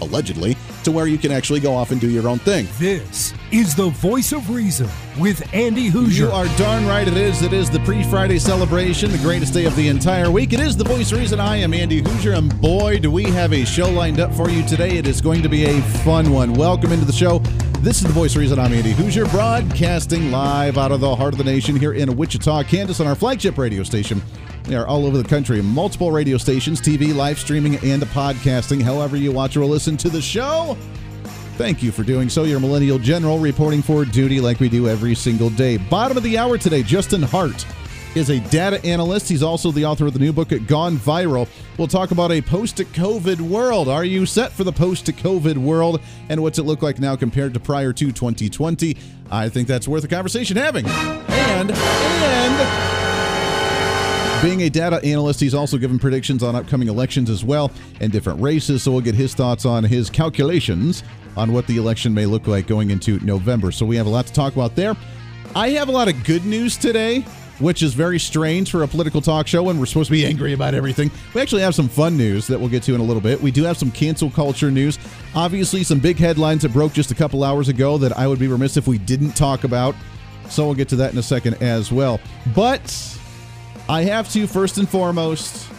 allegedly, to where you can actually go off and do your own thing. This is the voice of reason with Andy Hooser. You are darn right it is. It is the pre Friday celebration, the greatest day of the entire week. It is the voice of reason. I am Andy Hooser, and boy, do we have a show lined up for you today. It is going to be a fun one. Welcome into the show. This is the voice of reason. I'm Andy Hooser, broadcasting live out of the heart of the nation here in Wichita, Kansas, on our flagship radio station. We are all over the country, multiple radio stations, TV, live streaming, and podcasting. However, you watch or listen to the show. Thank you for doing so. Your Millennial General reporting for duty like we do every single day. Bottom of the hour today, Justin Hart is a data analyst. He's also the author of the new book, Gone Viral. We'll talk about a post COVID world. Are you set for the post COVID world? And what's it look like now compared to prior to 2020? I think that's worth a conversation having. And, and, being a data analyst, he's also given predictions on upcoming elections as well and different races. So we'll get his thoughts on his calculations on what the election may look like going into November. So we have a lot to talk about there. I have a lot of good news today, which is very strange for a political talk show when we're supposed to be angry about everything. We actually have some fun news that we'll get to in a little bit. We do have some cancel culture news. Obviously, some big headlines that broke just a couple hours ago that I would be remiss if we didn't talk about. So we'll get to that in a second as well. But I have to, first and foremost,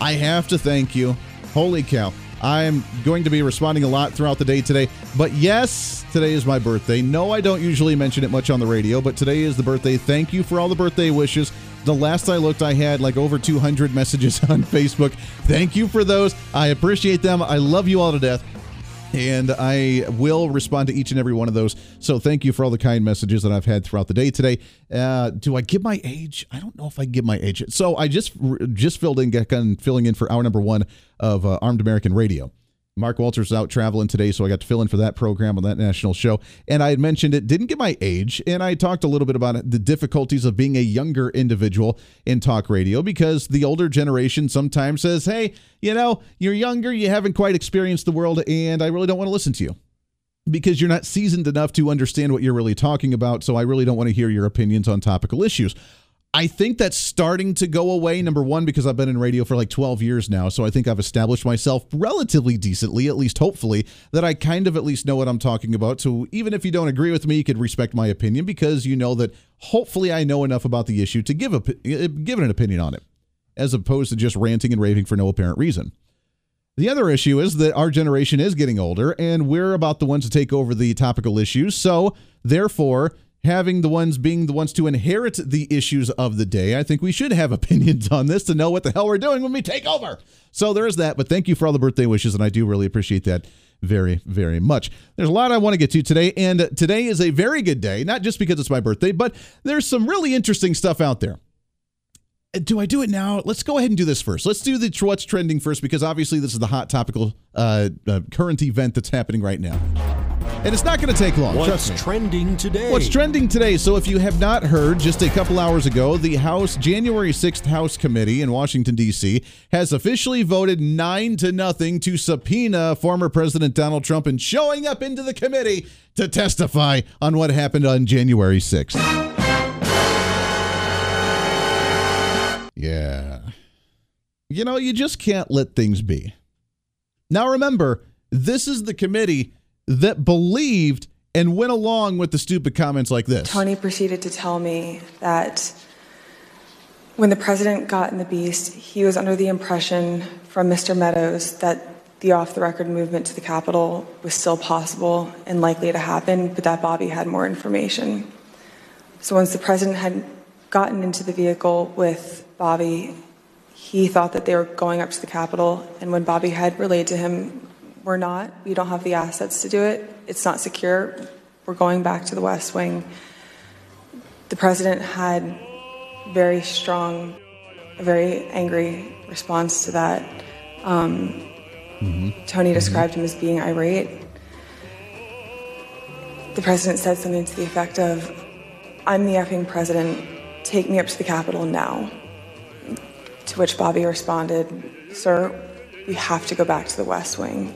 I have to thank you. Holy cow. I'm going to be responding a lot throughout the day today. But yes, today is my birthday. No, I don't usually mention it much on the radio, but today is the birthday. Thank you for all the birthday wishes. The last I looked, I had like over 200 messages on Facebook. Thank you for those. I appreciate them. I love you all to death and I will respond to each and every one of those. So thank you for all the kind messages that I've had throughout the day today. Uh, do I give my age? I don't know if I give my age. So I just just filled in, filling in for hour number one of uh, Armed American Radio. Mark Walters is out traveling today, so I got to fill in for that program on that national show. And I had mentioned it, didn't get my age, and I talked a little bit about the difficulties of being a younger individual in talk radio because the older generation sometimes says, hey, you know, you're younger, you haven't quite experienced the world, and I really don't want to listen to you because you're not seasoned enough to understand what you're really talking about. So I really don't want to hear your opinions on topical issues. I think that's starting to go away. Number one, because I've been in radio for like 12 years now. So I think I've established myself relatively decently, at least hopefully, that I kind of at least know what I'm talking about. So even if you don't agree with me, you could respect my opinion because you know that hopefully I know enough about the issue to give, a, eh, give an opinion on it, as opposed to just ranting and raving for no apparent reason. The other issue is that our generation is getting older and we're about the ones to take over the topical issues. So, therefore, having the ones being the ones to inherit the issues of the day. I think we should have opinions on this to know what the hell we're doing when we take over. So there's that. But thank you for all the birthday wishes, and I do really appreciate that very, very much. There's a lot I want to get to today, and today is a very good day, not just because it's my birthday, but there's some really interesting stuff out there. Do I do it now? Let's go ahead and do this first. Let's do the what's trending first, because obviously this is the hot topical uh, uh, current event that's happening right now. And it's not going to take long. What's trending today? What's trending today? So, if you have not heard, just a couple hours ago, the House January 6th House Committee in Washington D.C. has officially voted nine to nothing to subpoena former President Donald Trump and showing up into the committee to testify on what happened on January 6th. Yeah. You know, you just can't let things be. Now, remember, this is the committee that believed and went along with the stupid comments like this. Tony proceeded to tell me that when the president got in the beast, he was under the impression from Mr. Meadows that the off the record movement to the Capitol was still possible and likely to happen, but that Bobby had more information. So once the president had gotten into the vehicle with Bobby, he thought that they were going up to the Capitol, and when Bobby had relayed to him we're not. We don't have the assets to do it. It's not secure. We're going back to the West Wing. The president had very strong, a very angry response to that. Um, mm-hmm. Tony mm-hmm. described him as being irate. the president said something to the effect of, I'm the effing president, take me up to the Capitol now. To which Bobby responded, Sir, we have to go back to the West Wing.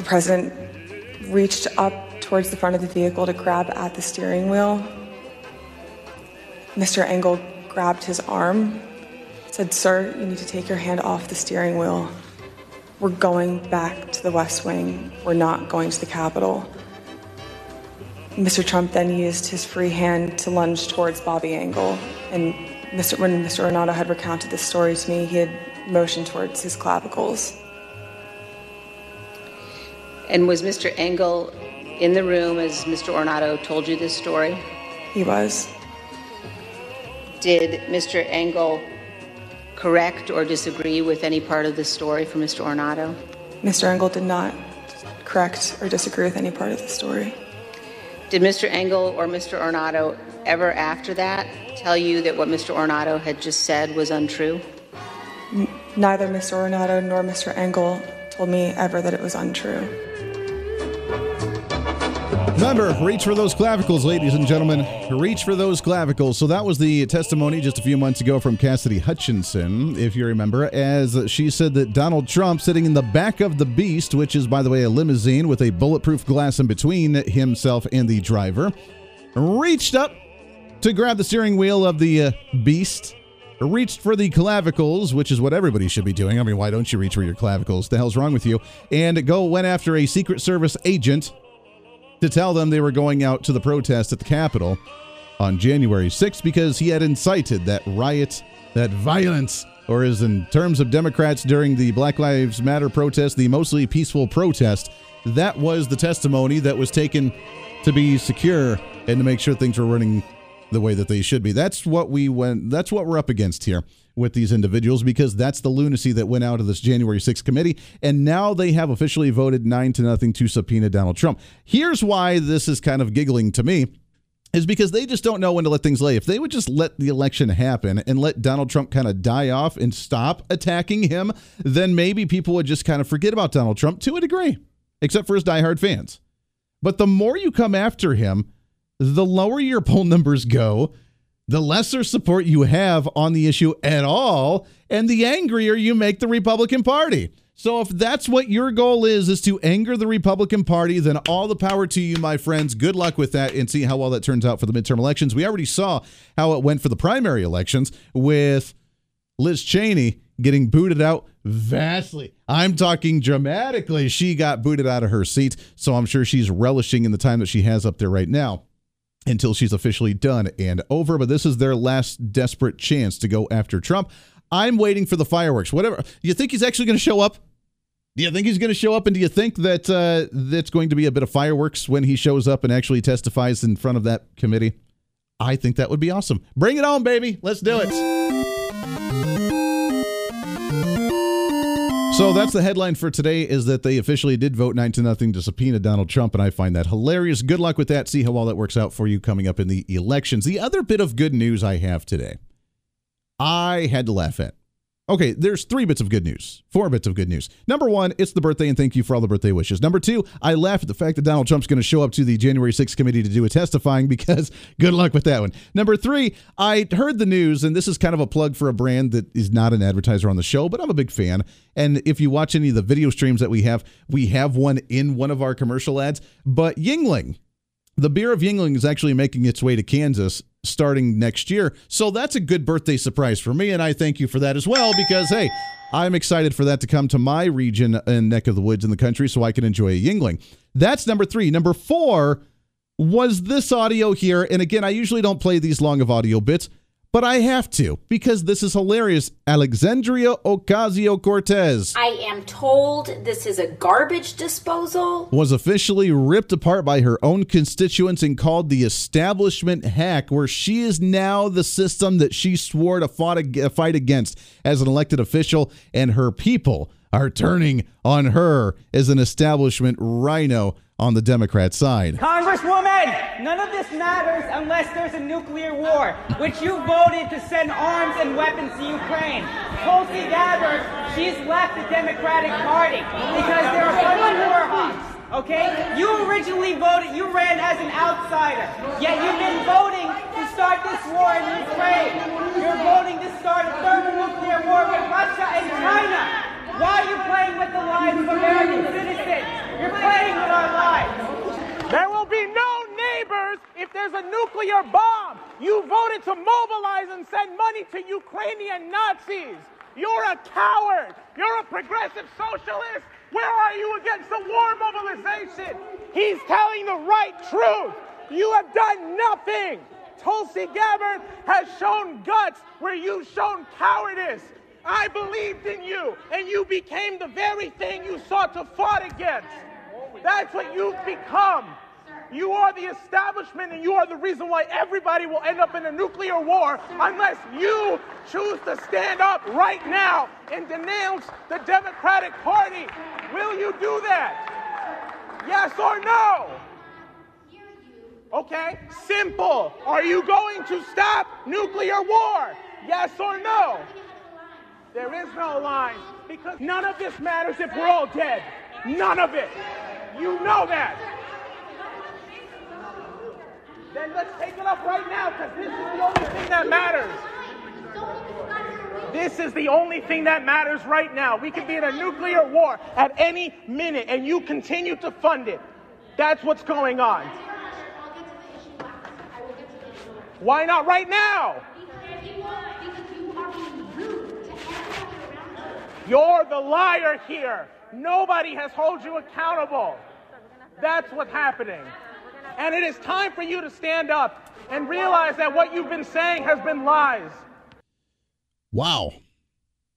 The president reached up towards the front of the vehicle to grab at the steering wheel. Mr. Engel grabbed his arm, said, Sir, you need to take your hand off the steering wheel. We're going back to the West Wing. We're not going to the Capitol. Mr. Trump then used his free hand to lunge towards Bobby Engel. And Mr. when Mr. Ornato had recounted this story to me, he had motioned towards his clavicles. And was Mr. Engel in the room as Mr. Ornato told you this story? He was. Did Mr. Engel correct or disagree with any part of the story from Mr. Ornato? Mr. Engel did not correct or disagree with any part of the story. Did Mr. Engel or Mr. Ornato ever after that tell you that what Mr. Ornato had just said was untrue? N- neither Mr. Ornato nor Mr. Engel told me ever that it was untrue. Remember, reach for those clavicles, ladies and gentlemen. Reach for those clavicles. So that was the testimony just a few months ago from Cassidy Hutchinson, if you remember, as she said that Donald Trump, sitting in the back of the Beast, which is, by the way, a limousine with a bulletproof glass in between himself and the driver, reached up to grab the steering wheel of the uh, Beast reached for the clavicles, which is what everybody should be doing. I mean, why don't you reach for your clavicles? The hell's wrong with you? And go went after a Secret Service agent to tell them they were going out to the protest at the Capitol on January 6th because he had incited that riot, that violence, or as in terms of Democrats during the Black Lives Matter protest, the mostly peaceful protest. That was the testimony that was taken to be secure and to make sure things were running the way that they should be. That's what we went that's what we're up against here with these individuals because that's the lunacy that went out of this January 6th committee and now they have officially voted 9 to nothing to subpoena Donald Trump. Here's why this is kind of giggling to me is because they just don't know when to let things lay. If they would just let the election happen and let Donald Trump kind of die off and stop attacking him, then maybe people would just kind of forget about Donald Trump to a degree, except for his diehard fans. But the more you come after him, the lower your poll numbers go, the lesser support you have on the issue at all, and the angrier you make the Republican Party. So if that's what your goal is, is to anger the Republican Party, then all the power to you, my friends. Good luck with that and see how well that turns out for the midterm elections. We already saw how it went for the primary elections with Liz Cheney getting booted out vastly. I'm talking dramatically. She got booted out of her seat. So I'm sure she's relishing in the time that she has up there right now until she's officially done and over. But this is their last desperate chance to go after Trump. I'm waiting for the fireworks. Whatever. You think he's actually going to show up? Do you think he's going to show up? And do you think that uh, that's going to be a bit of fireworks when he shows up and actually testifies in front of that committee? I think that would be awesome. Bring it on, baby. Let's do it. So that's the headline for today is that they officially did vote 9 to nothing to subpoena Donald Trump and I find that hilarious. Good luck with that. See how well that works out for you coming up in the elections. The other bit of good news I have today. I had to laugh at. Okay, there's three bits of good news, four bits of good news. Number one, it's the birthday, and thank you for all the birthday wishes. Number two, I laugh at the fact that Donald Trump's going to show up to the January 6th committee to do a testifying because good luck with that one. Number three, I heard the news, and this is kind of a plug for a brand that is not an advertiser on the show, but I'm a big fan. And if you watch any of the video streams that we have, we have one in one of our commercial ads. But Yuengling, the beer of Yuengling is actually making its way to Kansas starting next year. So that's a good birthday surprise for me. And I thank you for that as well because, hey, I'm excited for that to come to my region and neck of the woods in the country so I can enjoy a Yuengling. That's number three. Number four was this audio here. And again, I usually don't play these long of audio bits, but I have to because this is hilarious. Alexandria Ocasio Cortez. I am told this is a garbage disposal. Was officially ripped apart by her own constituents and called the establishment hack, where she is now the system that she swore to uh, fight against as an elected official, and her people are turning on her as an establishment rhino on the Democrat side. Congresswoman, none of this matters unless there's a nuclear war, which you voted to send arms and weapons to Ukraine. Tulsi Gabbard, she's left the Democratic Party because there are a bunch of war hawks. Okay? You originally voted, you ran as an outsider. Yet you've been voting to start this war in Ukraine. You're voting to start a third nuclear war with Russia and China. Why are you playing with the lives of American citizens? You're playing with our lives. There will be no there's a nuclear bomb. You voted to mobilize and send money to Ukrainian Nazis. You're a coward. You're a progressive socialist. Where are you against the war mobilization? He's telling the right truth. You have done nothing. Tulsi Gabbard has shown guts where you've shown cowardice. I believed in you, and you became the very thing you sought to fight against. That's what you've become. You are the establishment, and you are the reason why everybody will end up in a nuclear war unless you choose to stand up right now and denounce the Democratic Party. Will you do that? Yes or no? Okay, simple. Are you going to stop nuclear war? Yes or no? There is no line because none of this matters if we're all dead. None of it. You know that. Then let's take it up right now because this is the only thing that matters. This is the only thing that matters right now. We could be in a nuclear war at any minute and you continue to fund it. That's what's going on. Why not right now? You're the liar here. Nobody has held you accountable. That's what's happening. And it is time for you to stand up and realize that what you've been saying has been lies. Wow.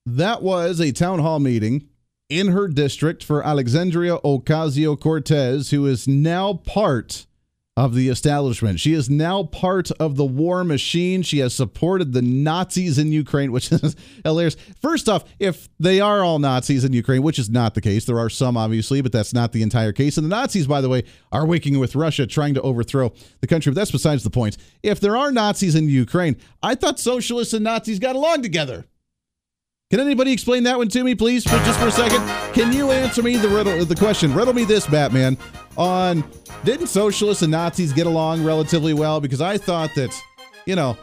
That was a town hall meeting in her district for Alexandria Ocasio Cortez, who is now part of the establishment. She is now part of the war machine. She has supported the Nazis in Ukraine, which is hilarious. First off, if they are all Nazis in Ukraine, which is not the case, there are some obviously, but that's not the entire case. And the Nazis, by the way, are working with Russia trying to overthrow the country. But that's besides the point. If there are Nazis in Ukraine, I thought socialists and Nazis got along together. Can anybody explain that one to me, please, for just for a second? Can you answer me the riddle, the question? Riddle me this, Batman. On didn't socialists and Nazis get along relatively well? Because I thought that, you know,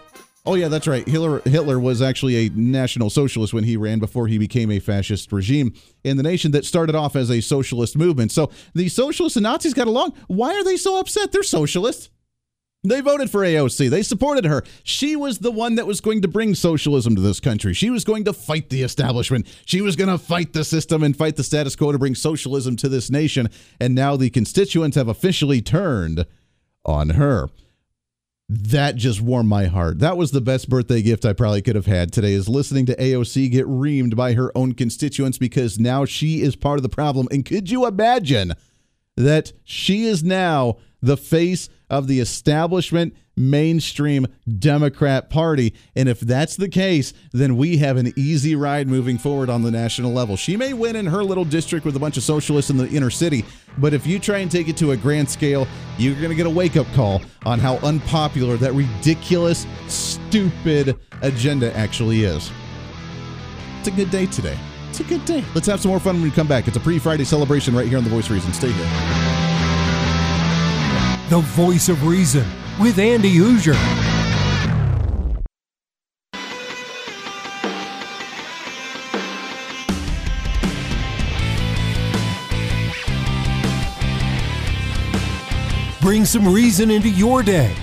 oh yeah, that's right. Hitler Hitler was actually a national socialist when he ran before he became a fascist regime in the nation that started off as a socialist movement. So the socialists and Nazis got along. Why are they so upset? They're socialists. They voted for AOC. They supported her. She was the one that was going to bring socialism to this country. She was going to fight the establishment. She was going to fight the system and fight the status quo to bring socialism to this nation. And now the constituents have officially turned on her. That just warmed my heart. That was the best birthday gift I probably could have had today is listening to AOC get reamed by her own constituents because now she is part of the problem. And could you imagine that she is now the face of the establishment mainstream Democrat Party. And if that's the case, then we have an easy ride moving forward on the national level. She may win in her little district with a bunch of socialists in the inner city, but if you try and take it to a grand scale, you're going to get a wake up call on how unpopular that ridiculous, stupid agenda actually is. It's a good day today. It's a good day. Let's have some more fun when we come back. It's a pre Friday celebration right here on The Voice Reason. Stay here. The voice of reason with Andy Hooser. Bring some reason into your day.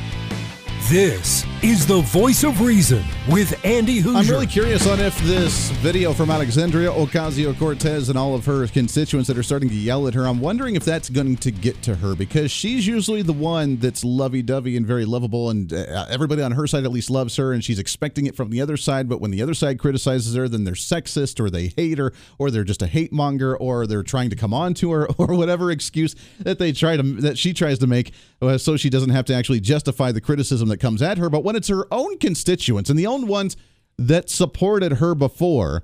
This is the voice of reason with Andy Hooser. I'm really curious on if this video from Alexandria Ocasio Cortez and all of her constituents that are starting to yell at her, I'm wondering if that's going to get to her because she's usually the one that's lovey dovey and very lovable, and uh, everybody on her side at least loves her, and she's expecting it from the other side. But when the other side criticizes her, then they're sexist or they hate her or they're just a hate monger or they're trying to come on to her or whatever excuse that they try to that she tries to make uh, so she doesn't have to actually justify the criticism that comes at her. But when it's her own constituents and the own ones that supported her before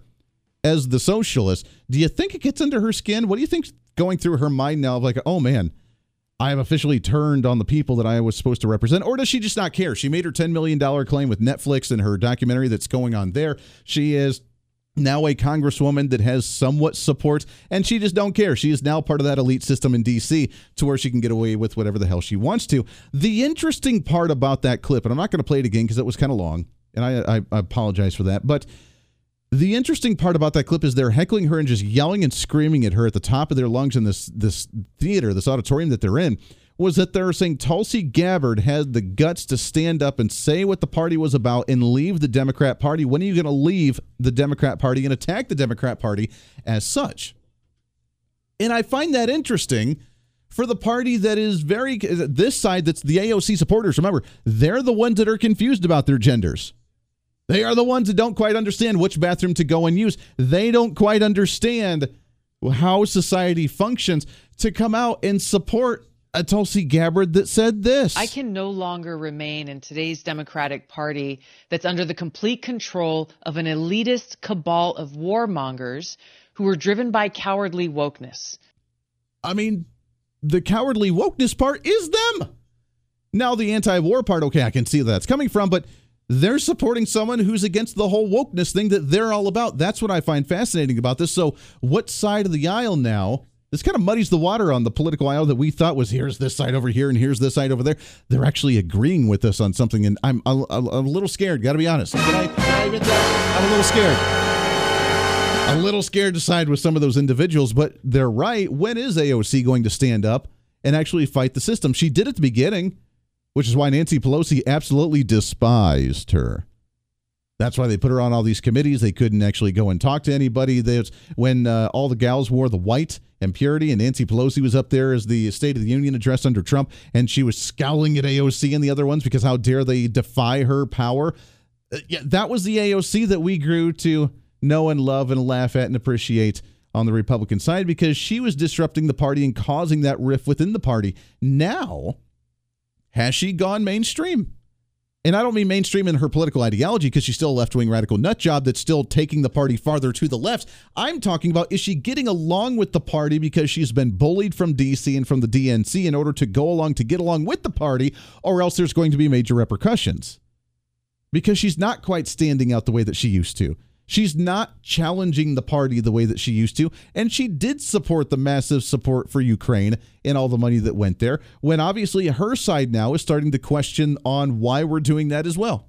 as the socialist, do you think it gets under her skin? What do you think's going through her mind now of like, oh man, I have officially turned on the people that I was supposed to represent? Or does she just not care? She made her $10 million claim with Netflix and her documentary that's going on there. She is now a congresswoman that has somewhat support and she just don't care. She is now part of that elite system in dc to where she can get away with whatever the hell she wants to. The interesting part about that clip and i'm not going to play it again because it was kind of long and I, I, I apologize for that but the interesting part about that clip is they're heckling her and just yelling and screaming at her at the top of their lungs in this this theater this auditorium that they're in was that they're saying Tulsi Gabbard had the guts to stand up and say what the party was about and leave the Democrat Party. When are you going to leave the Democrat Party and attack the Democrat Party as such? And I find that interesting for the party that is very, this side that's the AOC supporters. Remember, they're the ones that are confused about their genders. They are the ones that don't quite understand which bathroom to go and use. They don't quite understand how society functions to come out and support a Tulsi Gabbard that said this. I can no longer remain in today's Democratic Party that's under the complete control of an elitist cabal of warmongers who are driven by cowardly wokeness. I mean, the cowardly wokeness part is them. Now, the anti war part, okay, I can see that's coming from, but they're supporting someone who's against the whole wokeness thing that they're all about. That's what I find fascinating about this. So, what side of the aisle now this kind of muddies the water on the political aisle that we thought was here's this side over here and here's this side over there. They're actually agreeing with us on something, and I'm a, a, a little scared. Got to be honest. I, can I admit that? I'm a little scared. A little scared to side with some of those individuals, but they're right. When is AOC going to stand up and actually fight the system? She did at the beginning, which is why Nancy Pelosi absolutely despised her. That's why they put her on all these committees. They couldn't actually go and talk to anybody. There's when uh, all the gals wore the white and purity, and Nancy Pelosi was up there as the State of the Union address under Trump, and she was scowling at AOC and the other ones because how dare they defy her power? Uh, yeah, that was the AOC that we grew to know and love and laugh at and appreciate on the Republican side because she was disrupting the party and causing that rift within the party. Now, has she gone mainstream? And I don't mean mainstream in her political ideology because she's still a left wing radical nut job that's still taking the party farther to the left. I'm talking about is she getting along with the party because she's been bullied from DC and from the DNC in order to go along to get along with the party, or else there's going to be major repercussions because she's not quite standing out the way that she used to. She's not challenging the party the way that she used to. And she did support the massive support for Ukraine and all the money that went there, when obviously her side now is starting to question on why we're doing that as well.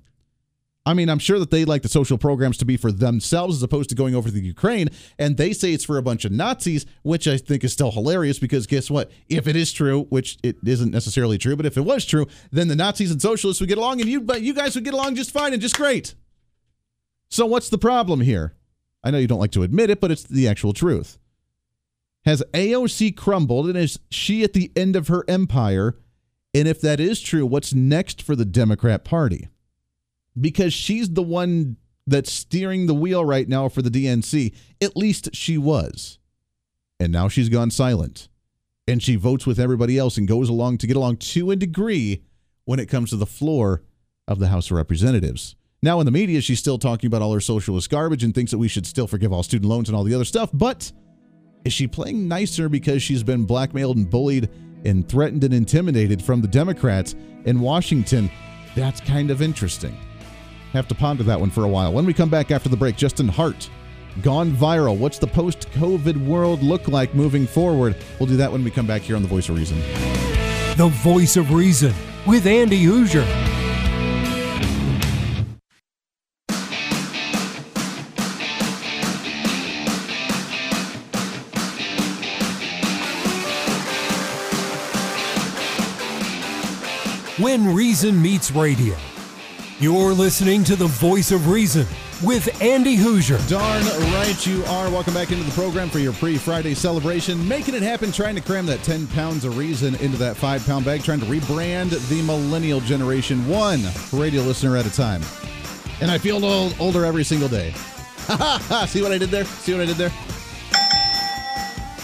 I mean, I'm sure that they like the social programs to be for themselves as opposed to going over to the Ukraine. And they say it's for a bunch of Nazis, which I think is still hilarious because guess what? If it is true, which it isn't necessarily true, but if it was true, then the Nazis and socialists would get along and you, but you guys would get along just fine and just great. So, what's the problem here? I know you don't like to admit it, but it's the actual truth. Has AOC crumbled and is she at the end of her empire? And if that is true, what's next for the Democrat Party? Because she's the one that's steering the wheel right now for the DNC. At least she was. And now she's gone silent. And she votes with everybody else and goes along to get along to a degree when it comes to the floor of the House of Representatives. Now, in the media, she's still talking about all her socialist garbage and thinks that we should still forgive all student loans and all the other stuff. But is she playing nicer because she's been blackmailed and bullied and threatened and intimidated from the Democrats in Washington? That's kind of interesting. Have to ponder that one for a while. When we come back after the break, Justin Hart, gone viral. What's the post COVID world look like moving forward? We'll do that when we come back here on The Voice of Reason. The Voice of Reason with Andy Hooser. When Reason Meets Radio. You're listening to the voice of reason with Andy Hooser. Darn right you are. Welcome back into the program for your pre Friday celebration. Making it happen, trying to cram that 10 pounds of reason into that five pound bag, trying to rebrand the millennial generation one radio listener at a time. And I feel old, older every single day. See what I did there? See what I did there?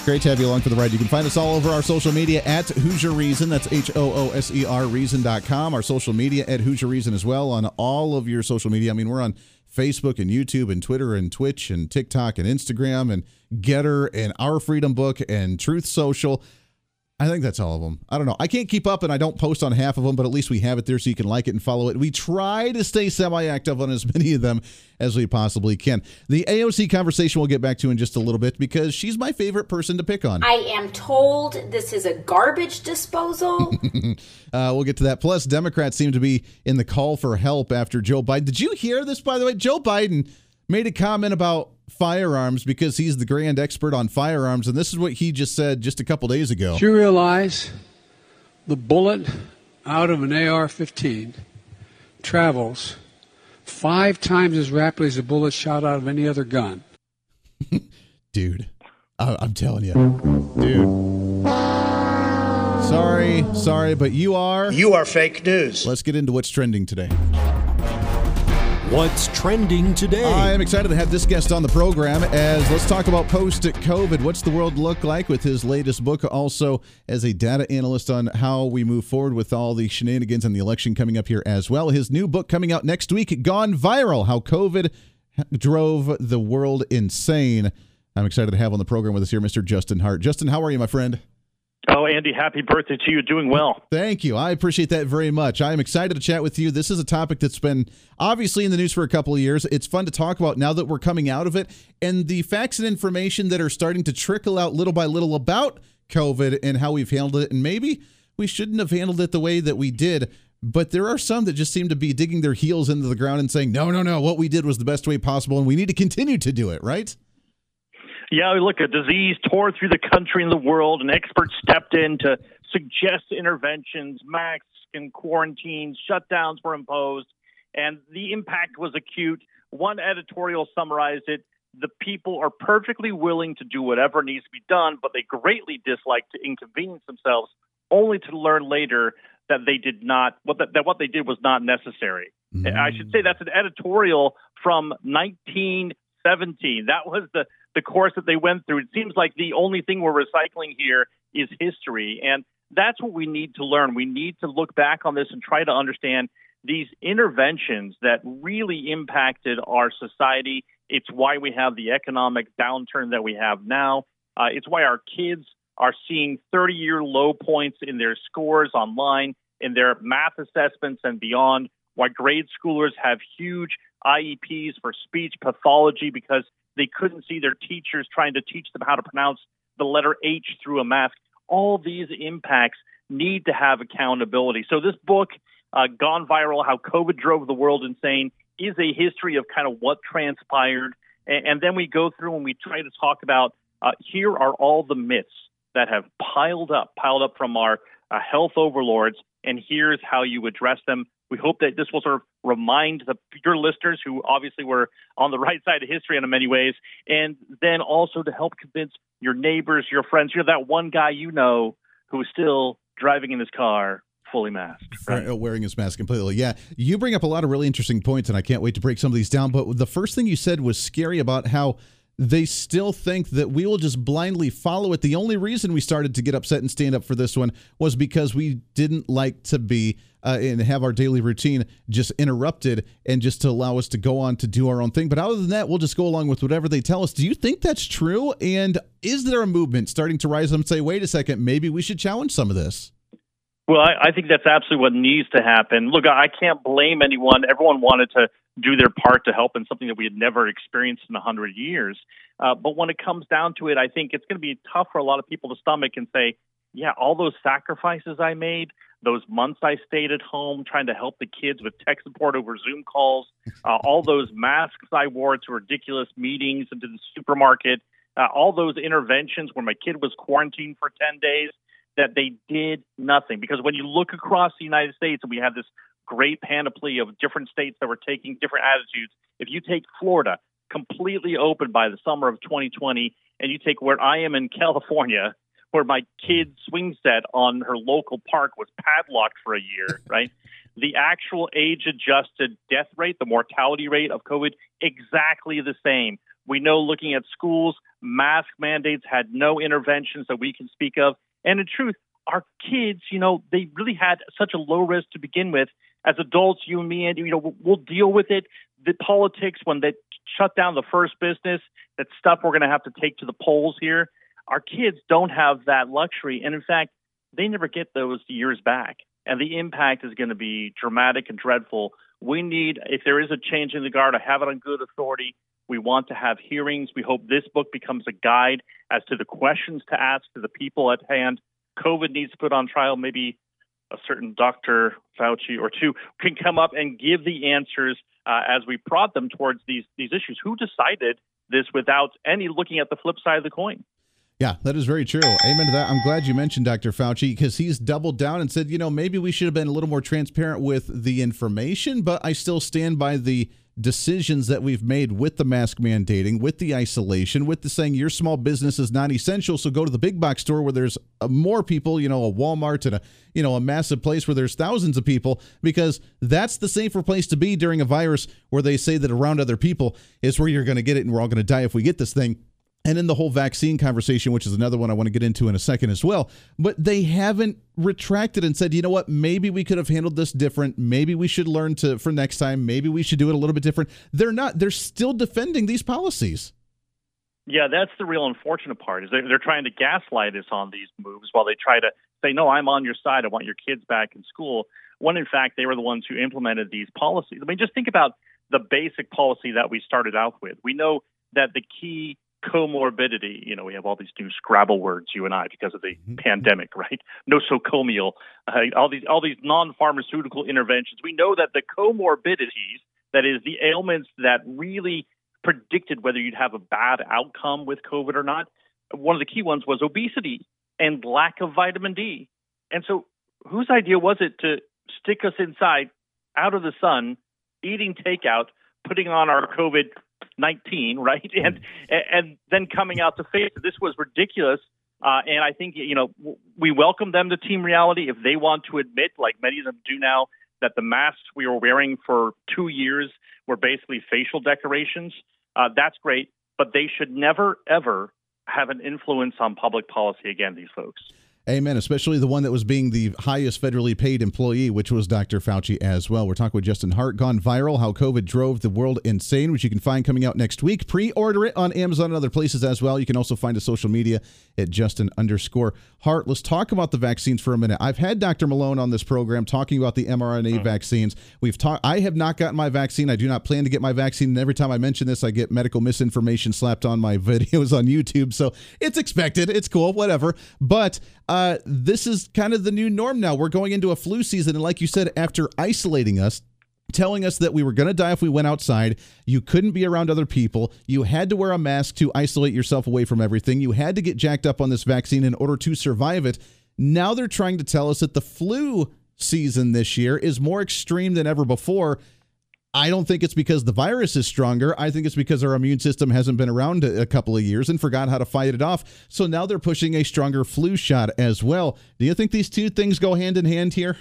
Great to have you along for the ride. You can find us all over our social media at Hooser Reason. That's H O O S E R Reason.com. Our social media at Hooser Reason as well on all of your social media. I mean, we're on Facebook and YouTube and Twitter and Twitch and TikTok and Instagram and Gettr and Our Freedom Book and Truth Social. I think that's all of them. I don't know. I can't keep up and I don't post on half of them, but at least we have it there so you can like it and follow it. We try to stay semi active on as many of them as we possibly can. The AOC conversation we'll get back to in just a little bit because she's my favorite person to pick on. I am told this is a garbage disposal. uh, we'll get to that. Plus, Democrats seem to be in the call for help after Joe Biden. Did you hear this, by the way? Joe Biden made a comment about firearms because he's the grand expert on firearms. And this is what he just said just a couple days ago. Do you realize the bullet out of an AR 15 travels five times as rapidly as a bullet shot out of any other gun? Dude, I- I'm telling you. Dude. Sorry, sorry, but you are. You are fake news. Let's get into what's trending today. What's trending today? I am excited to have this guest on the program as let's talk about post COVID. What's the world look like with his latest book? Also, as a data analyst on how we move forward with all the shenanigans and the election coming up here as well. His new book coming out next week, Gone Viral How COVID Drove the World Insane. I'm excited to have on the program with us here, Mr. Justin Hart. Justin, how are you, my friend? Oh, Andy, happy birthday to you. Doing well. Thank you. I appreciate that very much. I am excited to chat with you. This is a topic that's been obviously in the news for a couple of years. It's fun to talk about now that we're coming out of it and the facts and information that are starting to trickle out little by little about COVID and how we've handled it. And maybe we shouldn't have handled it the way that we did. But there are some that just seem to be digging their heels into the ground and saying, no, no, no, what we did was the best way possible and we need to continue to do it, right? Yeah, look, a disease tore through the country and the world, and experts stepped in to suggest interventions, masks and quarantines, shutdowns were imposed, and the impact was acute. One editorial summarized it the people are perfectly willing to do whatever needs to be done, but they greatly dislike to inconvenience themselves, only to learn later that they did not what that, that what they did was not necessary. Mm-hmm. I should say that's an editorial from 1917. That was the the course that they went through. It seems like the only thing we're recycling here is history. And that's what we need to learn. We need to look back on this and try to understand these interventions that really impacted our society. It's why we have the economic downturn that we have now. Uh, it's why our kids are seeing 30 year low points in their scores online, in their math assessments, and beyond. Why grade schoolers have huge IEPs for speech pathology because they couldn't see their teachers trying to teach them how to pronounce the letter H through a mask. All these impacts need to have accountability. So, this book, uh, Gone Viral How COVID Drove the World Insane, is a history of kind of what transpired. And, and then we go through and we try to talk about uh, here are all the myths that have piled up, piled up from our uh, health overlords, and here's how you address them. We hope that this will sort of remind the, your listeners who obviously were on the right side of history in many ways, and then also to help convince your neighbors, your friends. You're that one guy you know who is still driving in his car fully masked. Right? Wearing his mask completely. Yeah. You bring up a lot of really interesting points, and I can't wait to break some of these down. But the first thing you said was scary about how they still think that we will just blindly follow it. The only reason we started to get upset and stand up for this one was because we didn't like to be uh, and have our daily routine just interrupted and just to allow us to go on to do our own thing. But other than that, we'll just go along with whatever they tell us. Do you think that's true? And is there a movement starting to rise up and say, wait a second, maybe we should challenge some of this? Well, I, I think that's absolutely what needs to happen. Look, I can't blame anyone. Everyone wanted to do their part to help in something that we had never experienced in a hundred years. Uh, but when it comes down to it, I think it's going to be tough for a lot of people to stomach and say, yeah, all those sacrifices I made, those months I stayed at home trying to help the kids with tech support over Zoom calls, uh, all those masks I wore to ridiculous meetings and to the supermarket, uh, all those interventions where my kid was quarantined for 10 days, that they did nothing. Because when you look across the United States and we have this great panoply of different states that were taking different attitudes. If you take Florida, completely open by the summer of 2020, and you take where I am in California, where my kid's swing set on her local park was padlocked for a year, right? the actual age adjusted death rate, the mortality rate of COVID, exactly the same. We know looking at schools, mask mandates had no interventions that we can speak of. And in truth, our kids, you know, they really had such a low risk to begin with as adults, you and me, and you know, we'll deal with it. The politics when they shut down the first business, that stuff we're going to have to take to the polls here. Our kids don't have that luxury, and in fact, they never get those years back. And the impact is going to be dramatic and dreadful. We need, if there is a change in the guard, to have it on good authority. We want to have hearings. We hope this book becomes a guide as to the questions to ask to the people at hand. COVID needs to put on trial. Maybe a certain Dr. Fauci or two can come up and give the answers uh, as we prod them towards these these issues. Who decided this without any looking at the flip side of the coin? Yeah, that is very true. Amen to that. I'm glad you mentioned Dr. Fauci because he's doubled down and said, you know, maybe we should have been a little more transparent with the information, but I still stand by the decisions that we've made with the mask mandating, with the isolation, with the saying your small business is not essential, so go to the big box store where there's uh, more people, you know, a Walmart and a you know a massive place where there's thousands of people because that's the safer place to be during a virus where they say that around other people is where you're going to get it and we're all going to die if we get this thing and in the whole vaccine conversation, which is another one I want to get into in a second as well. But they haven't retracted and said, you know what, maybe we could have handled this different. Maybe we should learn to for next time. Maybe we should do it a little bit different. They're not. They're still defending these policies. Yeah, that's the real unfortunate part. Is they're, they're trying to gaslight us on these moves while they try to say, no, I'm on your side. I want your kids back in school. When in fact they were the ones who implemented these policies. I mean, just think about the basic policy that we started out with. We know that the key comorbidity. You know, we have all these new Scrabble words, you and I, because of the mm-hmm. pandemic, right? Nosocomial, uh, all these all these non-pharmaceutical interventions. We know that the comorbidities, that is, the ailments that really predicted whether you'd have a bad outcome with COVID or not. One of the key ones was obesity and lack of vitamin D. And so, whose idea was it to stick us inside, out of the sun, eating takeout, putting on our COVID 19, right? And and then coming out to face it. This was ridiculous. Uh, and I think you know we welcome them to Team Reality if they want to admit, like many of them do now, that the masks we were wearing for two years were basically facial decorations. Uh, that's great, but they should never ever have an influence on public policy again. These folks. Amen. Especially the one that was being the highest federally paid employee, which was Dr. Fauci as well. We're talking with Justin Hart, Gone Viral, How COVID Drove the World Insane, which you can find coming out next week. Pre order it on Amazon and other places as well. You can also find a social media at Justin underscore Hart. Let's talk about the vaccines for a minute. I've had Dr. Malone on this program talking about the mRNA mm-hmm. vaccines. We've talked, I have not gotten my vaccine. I do not plan to get my vaccine. And every time I mention this, I get medical misinformation slapped on my videos on YouTube. So it's expected. It's cool, whatever. But uh, Uh, this is kind of the new norm now. We're going into a flu season, and like you said, after isolating us, telling us that we were going to die if we went outside. You couldn't be around other people. You had to wear a mask to isolate yourself away from everything. You had to get jacked up on this vaccine in order to survive it. Now they're trying to tell us that the flu season this year is more extreme than ever before. I don't think it's because the virus is stronger. I think it's because our immune system hasn't been around a couple of years and forgot how to fight it off. So now they're pushing a stronger flu shot as well. Do you think these two things go hand in hand here?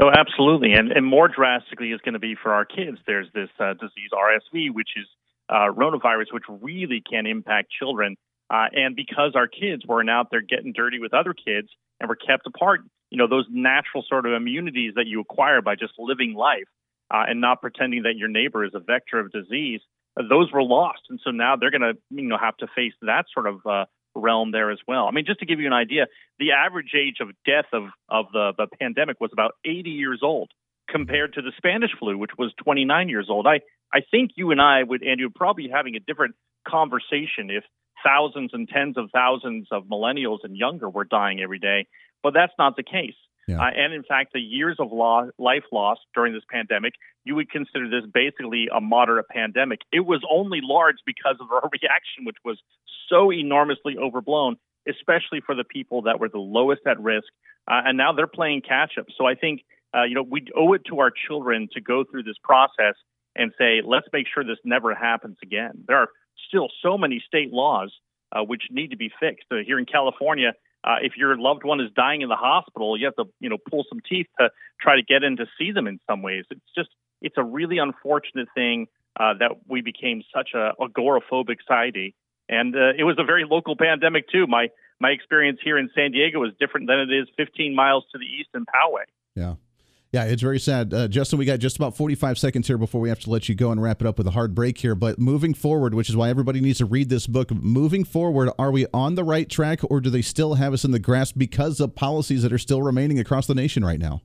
Oh, absolutely. And, and more drastically is going to be for our kids. There's this uh, disease, RSV, which is uh, rotavirus, which really can impact children. Uh, and because our kids weren't out there getting dirty with other kids and were kept apart, you know, those natural sort of immunities that you acquire by just living life uh, and not pretending that your neighbor is a vector of disease, uh, those were lost. And so now they're going to, you know, have to face that sort of uh, realm there as well. I mean, just to give you an idea, the average age of death of, of the, the pandemic was about 80 years old compared to the Spanish flu, which was 29 years old. I, I think you and I would, and you'd probably having a different conversation if thousands and tens of thousands of millennials and younger were dying every day. But that's not the case. Yeah. Uh, and in fact, the years of life lost during this pandemic, you would consider this basically a moderate pandemic. It was only large because of our reaction, which was so enormously overblown, especially for the people that were the lowest at risk. Uh, and now they're playing catch up. So I think, uh, you know, we owe it to our children to go through this process and say, let's make sure this never happens again. There are still so many state laws uh, which need to be fixed. Uh, here in California, uh, if your loved one is dying in the hospital, you have to, you know, pull some teeth to try to get in to see them in some ways. It's just, it's a really unfortunate thing uh, that we became such a agoraphobic society. And uh, it was a very local pandemic too. My my experience here in San Diego is different than it is 15 miles to the east in Poway. Yeah. Yeah, it's very sad. Uh, Justin, we got just about 45 seconds here before we have to let you go and wrap it up with a hard break here. But moving forward, which is why everybody needs to read this book, moving forward, are we on the right track or do they still have us in the grasp because of policies that are still remaining across the nation right now?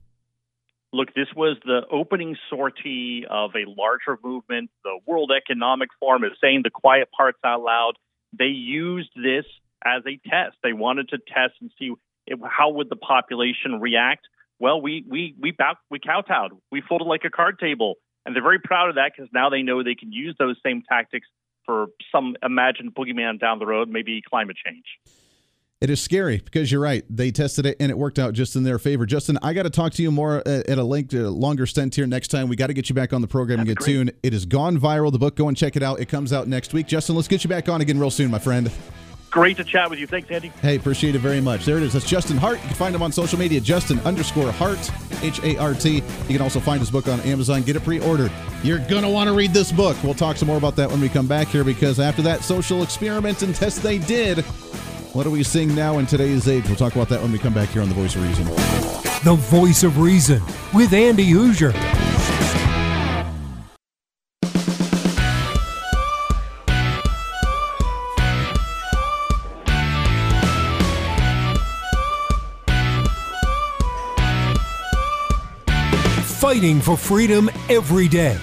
Look, this was the opening sortie of a larger movement. The World Economic Forum is saying the quiet parts out loud. They used this as a test. They wanted to test and see how would the population react well, we we we bow, we kowtowed. We folded like a card table, and they're very proud of that because now they know they can use those same tactics for some imagined boogeyman down the road, maybe climate change. It is scary because you're right. They tested it and it worked out just in their favor. Justin, I got to talk to you more uh, at a length, a longer stint here next time. We got to get you back on the program That's and get great. tuned. It has gone viral. The book, go and check it out. It comes out next week. Justin, let's get you back on again real soon, my friend. Great to chat with you. Thanks, Andy. Hey, appreciate it very much. There it is. That's Justin Hart. You can find him on social media, Justin underscore Hart, H A R T. You can also find his book on Amazon. Get it pre ordered. You're going to want to read this book. We'll talk some more about that when we come back here because after that social experiment and test they did, what are we seeing now in today's age? We'll talk about that when we come back here on The Voice of Reason. The Voice of Reason with Andy Hooser. Fighting for freedom every day.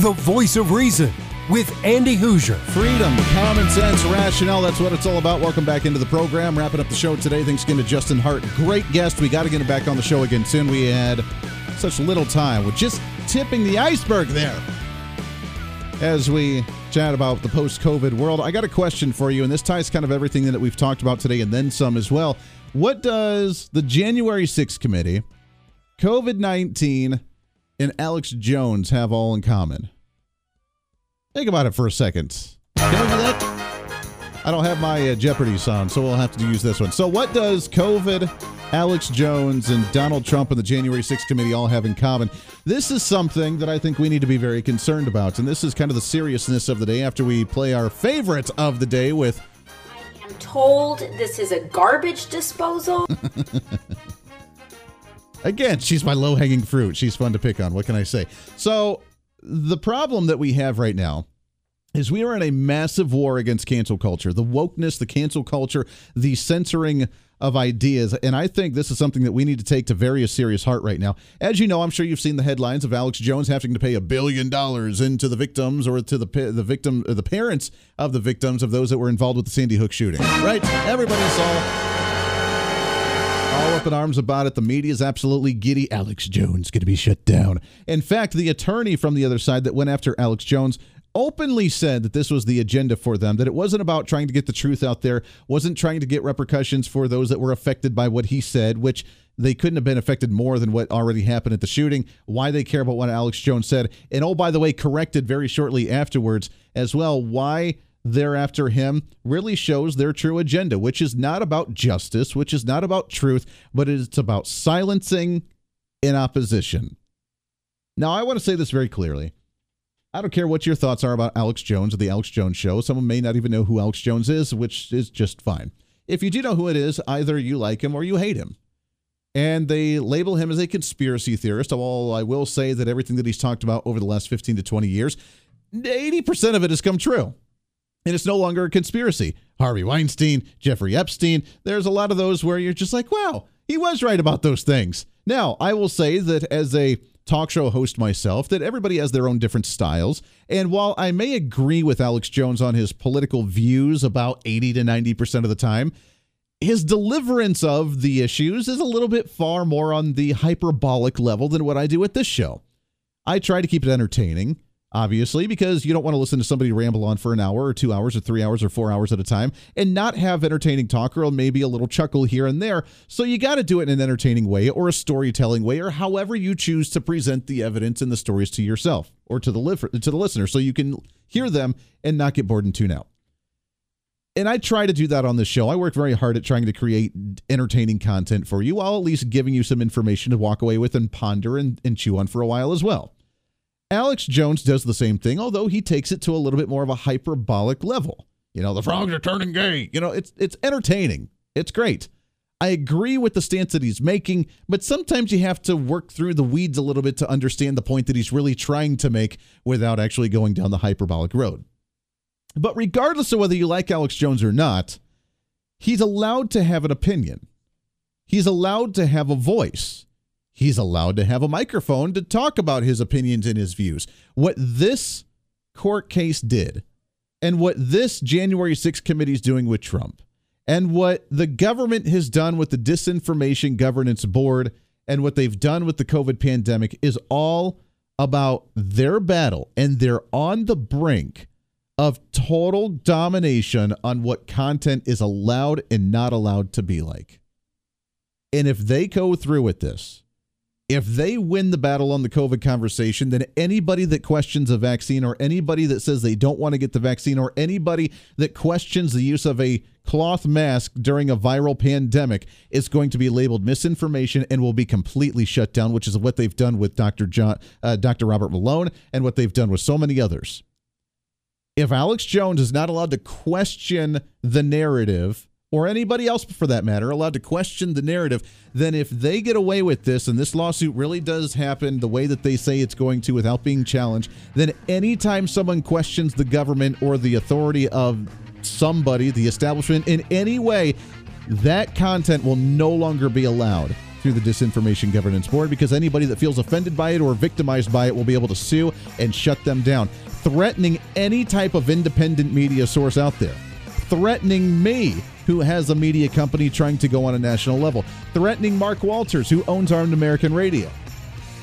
The voice of reason with Andy Hooser. Freedom, common sense, rationale. That's what it's all about. Welcome back into the program. Wrapping up the show today. Thanks again to Justin Hart. Great guest. We got to get him back on the show again soon. We had such little time. We're just tipping the iceberg there. As we chat about the post COVID world, I got a question for you, and this ties kind of everything that we've talked about today and then some as well. What does the January 6th committee, COVID 19, and Alex Jones have all in common? Think about it for a second. Can we do that? I don't have my uh, Jeopardy song, so we'll have to use this one. So, what does COVID, Alex Jones, and Donald Trump and the January 6th committee all have in common? This is something that I think we need to be very concerned about. And this is kind of the seriousness of the day after we play our favorite of the day with. I am told this is a garbage disposal. Again, she's my low hanging fruit. She's fun to pick on. What can I say? So, the problem that we have right now is we are in a massive war against cancel culture, the wokeness, the cancel culture, the censoring of ideas. And I think this is something that we need to take to very serious heart right now. As you know, I'm sure you've seen the headlines of Alex Jones having to pay a billion dollars into the victims or to the the victim, the parents of the victims of those that were involved with the Sandy Hook shooting. Right? Everybody saw all up in arms about it. The media is absolutely giddy. Alex Jones going to be shut down. In fact, the attorney from the other side that went after Alex Jones openly said that this was the agenda for them that it wasn't about trying to get the truth out there wasn't trying to get repercussions for those that were affected by what he said which they couldn't have been affected more than what already happened at the shooting why they care about what alex jones said and oh by the way corrected very shortly afterwards as well why thereafter him really shows their true agenda, which is not about justice, which is not about truth, but it's about silencing in opposition. Now, I want to say this very clearly. I don't care what your thoughts are about Alex Jones or the Alex Jones show. Someone may not even know who Alex Jones is, which is just fine. If you do know who it is, either you like him or you hate him. And they label him as a conspiracy theorist. Although I will say that everything that he's talked about over the last 15 to 20 years, 80% of it has come true and it's no longer a conspiracy. Harvey Weinstein, Jeffrey Epstein, there's a lot of those where you're just like, wow, he was right about those things. Now, I will say that as a talk show host myself, that everybody has their own different styles. And while I may agree with Alex Jones on his political views about 80 to 90% of the time, his deliverance of the issues is a little bit far more on the hyperbolic level than what I do at this show. I try to keep it entertaining obviously, because you don't want to listen to somebody ramble on for an hour or two hours or three hours or four hours at a time and not have entertaining talk or maybe a little chuckle here and there. So you got to do it in an entertaining way or a storytelling way or however you choose to present the evidence and the stories to yourself or to the li- to the listener so you can hear them and not get bored and tune out. And I try to do that on this show. I work very hard at trying to create entertaining content for you while at least giving you some information to walk away with and ponder and, and chew on for a while as well. Alex Jones does the same thing, although he takes it to a little bit more of a hyperbolic level. You know, the frogs are turning gay. You know, it's it's entertaining. It's great. I agree with the stance that he's making, but sometimes you have to work through the weeds a little bit to understand the point that he's really trying to make without actually going down the hyperbolic road. But regardless of whether you like Alex Jones or not, he's allowed to have an opinion. He's allowed to have a voice. He's allowed to have a microphone to talk about his opinions and his views. What this court case did, and what this January 6th committee is doing with Trump, and what the government has done with the Disinformation Governance Board, and what they've done with the COVID pandemic is all about their battle, and they're on the brink of total domination on what content is allowed and not allowed to be like. And if they go through with this, if they win the battle on the COVID conversation, then anybody that questions a vaccine or anybody that says they don't want to get the vaccine or anybody that questions the use of a cloth mask during a viral pandemic is going to be labeled misinformation and will be completely shut down, which is what they've done with Dr. John, uh, Dr. Robert Malone and what they've done with so many others. If Alex Jones is not allowed to question the narrative or anybody else for that matter allowed to question the narrative, then if they get away with this and this lawsuit really does happen the way that they say it's going to without being challenged, then anytime someone questions the government or the authority of somebody, the establishment in any way, that content will no longer be allowed through the Disinformation Governance Board because anybody that feels offended by it or victimized by it will be able to sue and shut them down, threatening any type of independent media source out there, threatening me who has a media company trying to go on a national level, threatening Mark Walters, who owns Armed American Radio,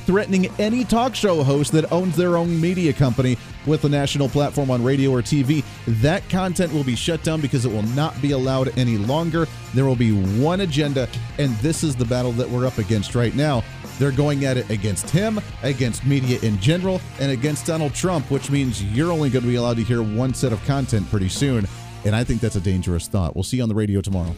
threatening any talk show host that owns their own media company with a national platform on radio or TV. That content will be shut down because it will not be allowed any longer. There will be one agenda, and this is the battle that we're up against right now. They're going at it against him, against media in general, and against Donald Trump, which means you're only going to be allowed to hear one set of content pretty soon. And I think that's a dangerous thought. We'll see you on the radio tomorrow.